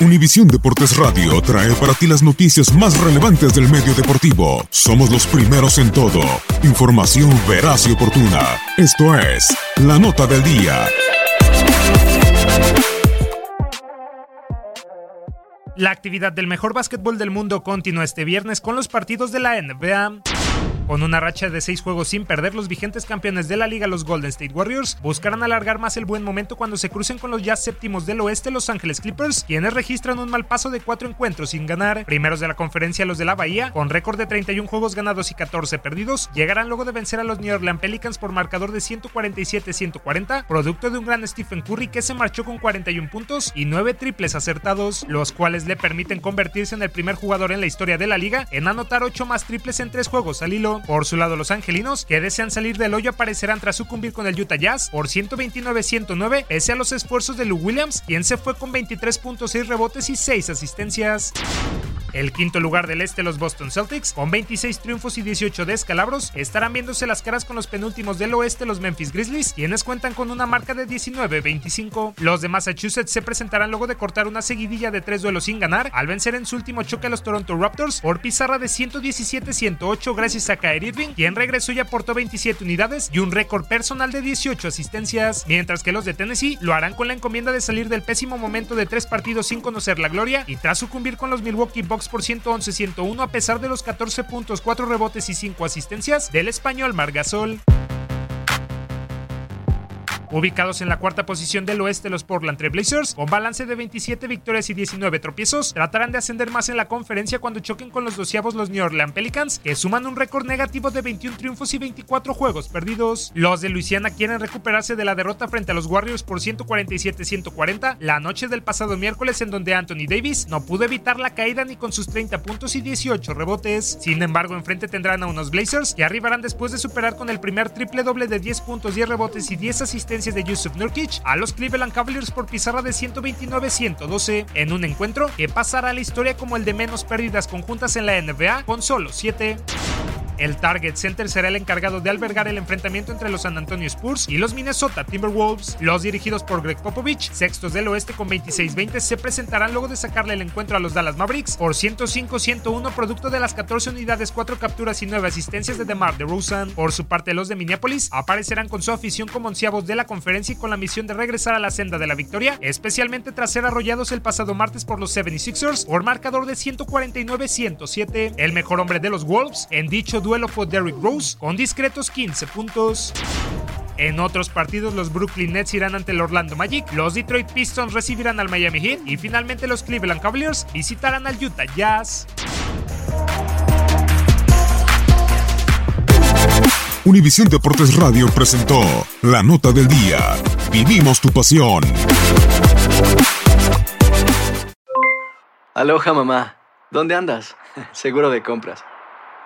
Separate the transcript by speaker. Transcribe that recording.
Speaker 1: Univisión Deportes Radio trae para ti las noticias más relevantes del medio deportivo. Somos los primeros en todo. Información veraz y oportuna. Esto es La Nota del Día.
Speaker 2: La actividad del mejor básquetbol del mundo continúa este viernes con los partidos de la NBA. Con una racha de seis juegos sin perder, los vigentes campeones de la liga, los Golden State Warriors, buscarán alargar más el buen momento cuando se crucen con los ya séptimos del oeste, Los Ángeles Clippers, quienes registran un mal paso de cuatro encuentros sin ganar. Primeros de la conferencia, los de la Bahía, con récord de 31 juegos ganados y 14 perdidos, llegarán luego de vencer a los New Orleans Pelicans por marcador de 147-140, producto de un gran Stephen Curry que se marchó con 41 puntos y 9 triples acertados, los cuales le permiten convertirse en el primer jugador en la historia de la liga en anotar 8 más triples en 3 juegos al hilo. Por su lado, los angelinos, que desean salir del hoyo, aparecerán tras sucumbir con el Utah Jazz por 129-109, pese a los esfuerzos de Lou Williams, quien se fue con 23.6 rebotes y 6 asistencias. El quinto lugar del este, los Boston Celtics, con 26 triunfos y 18 descalabros, estarán viéndose las caras con los penúltimos del oeste, los Memphis Grizzlies, quienes cuentan con una marca de 19-25. Los de Massachusetts se presentarán luego de cortar una seguidilla de tres duelos sin ganar, al vencer en su último choque a los Toronto Raptors por pizarra de 117-108 gracias a Kyrie Irving, quien regresó y aportó 27 unidades y un récord personal de 18 asistencias, mientras que los de Tennessee lo harán con la encomienda de salir del pésimo momento de tres partidos sin conocer la gloria y tras sucumbir con los Milwaukee Bucks por 111-101 a pesar de los 14 puntos, 4 rebotes y 5 asistencias del español Margasol. Ubicados en la cuarta posición del oeste, los Portland Trail Blazers, con balance de 27 victorias y 19 tropiezos, tratarán de ascender más en la conferencia cuando choquen con los doceavos los New Orleans Pelicans, que suman un récord negativo de 21 triunfos y 24 juegos perdidos. Los de Luisiana quieren recuperarse de la derrota frente a los Warriors por 147-140 la noche del pasado miércoles, en donde Anthony Davis no pudo evitar la caída ni con sus 30 puntos y 18 rebotes. Sin embargo, enfrente tendrán a unos Blazers que arribarán después de superar con el primer triple doble de 10 puntos, 10 rebotes y 10 asistencias de Yusuf Nurkic a los Cleveland Cavaliers por pizarra de 129-112 en un encuentro que pasará a la historia como el de menos pérdidas conjuntas en la NBA con solo 7. El Target Center será el encargado de albergar el enfrentamiento entre los San Antonio Spurs y los Minnesota Timberwolves. Los dirigidos por Greg Popovich, sextos del oeste con 26-20, se presentarán luego de sacarle el encuentro a los Dallas Mavericks por 105-101, producto de las 14 unidades, 4 capturas y 9 asistencias de DeMar DeRozan. Por su parte, los de Minneapolis aparecerán con su afición como onceavos de la conferencia y con la misión de regresar a la senda de la victoria, especialmente tras ser arrollados el pasado martes por los 76ers por marcador de 149-107. El mejor hombre de los Wolves en dicho duelo fue Derrick Rose con discretos 15 puntos. En otros partidos, los Brooklyn Nets irán ante el Orlando Magic, los Detroit Pistons recibirán al Miami Heat y finalmente los Cleveland Cavaliers visitarán al Utah Jazz.
Speaker 1: Univisión Deportes Radio presentó la nota del día. Vivimos tu pasión.
Speaker 3: Aloha mamá, ¿dónde andas? Seguro de compras.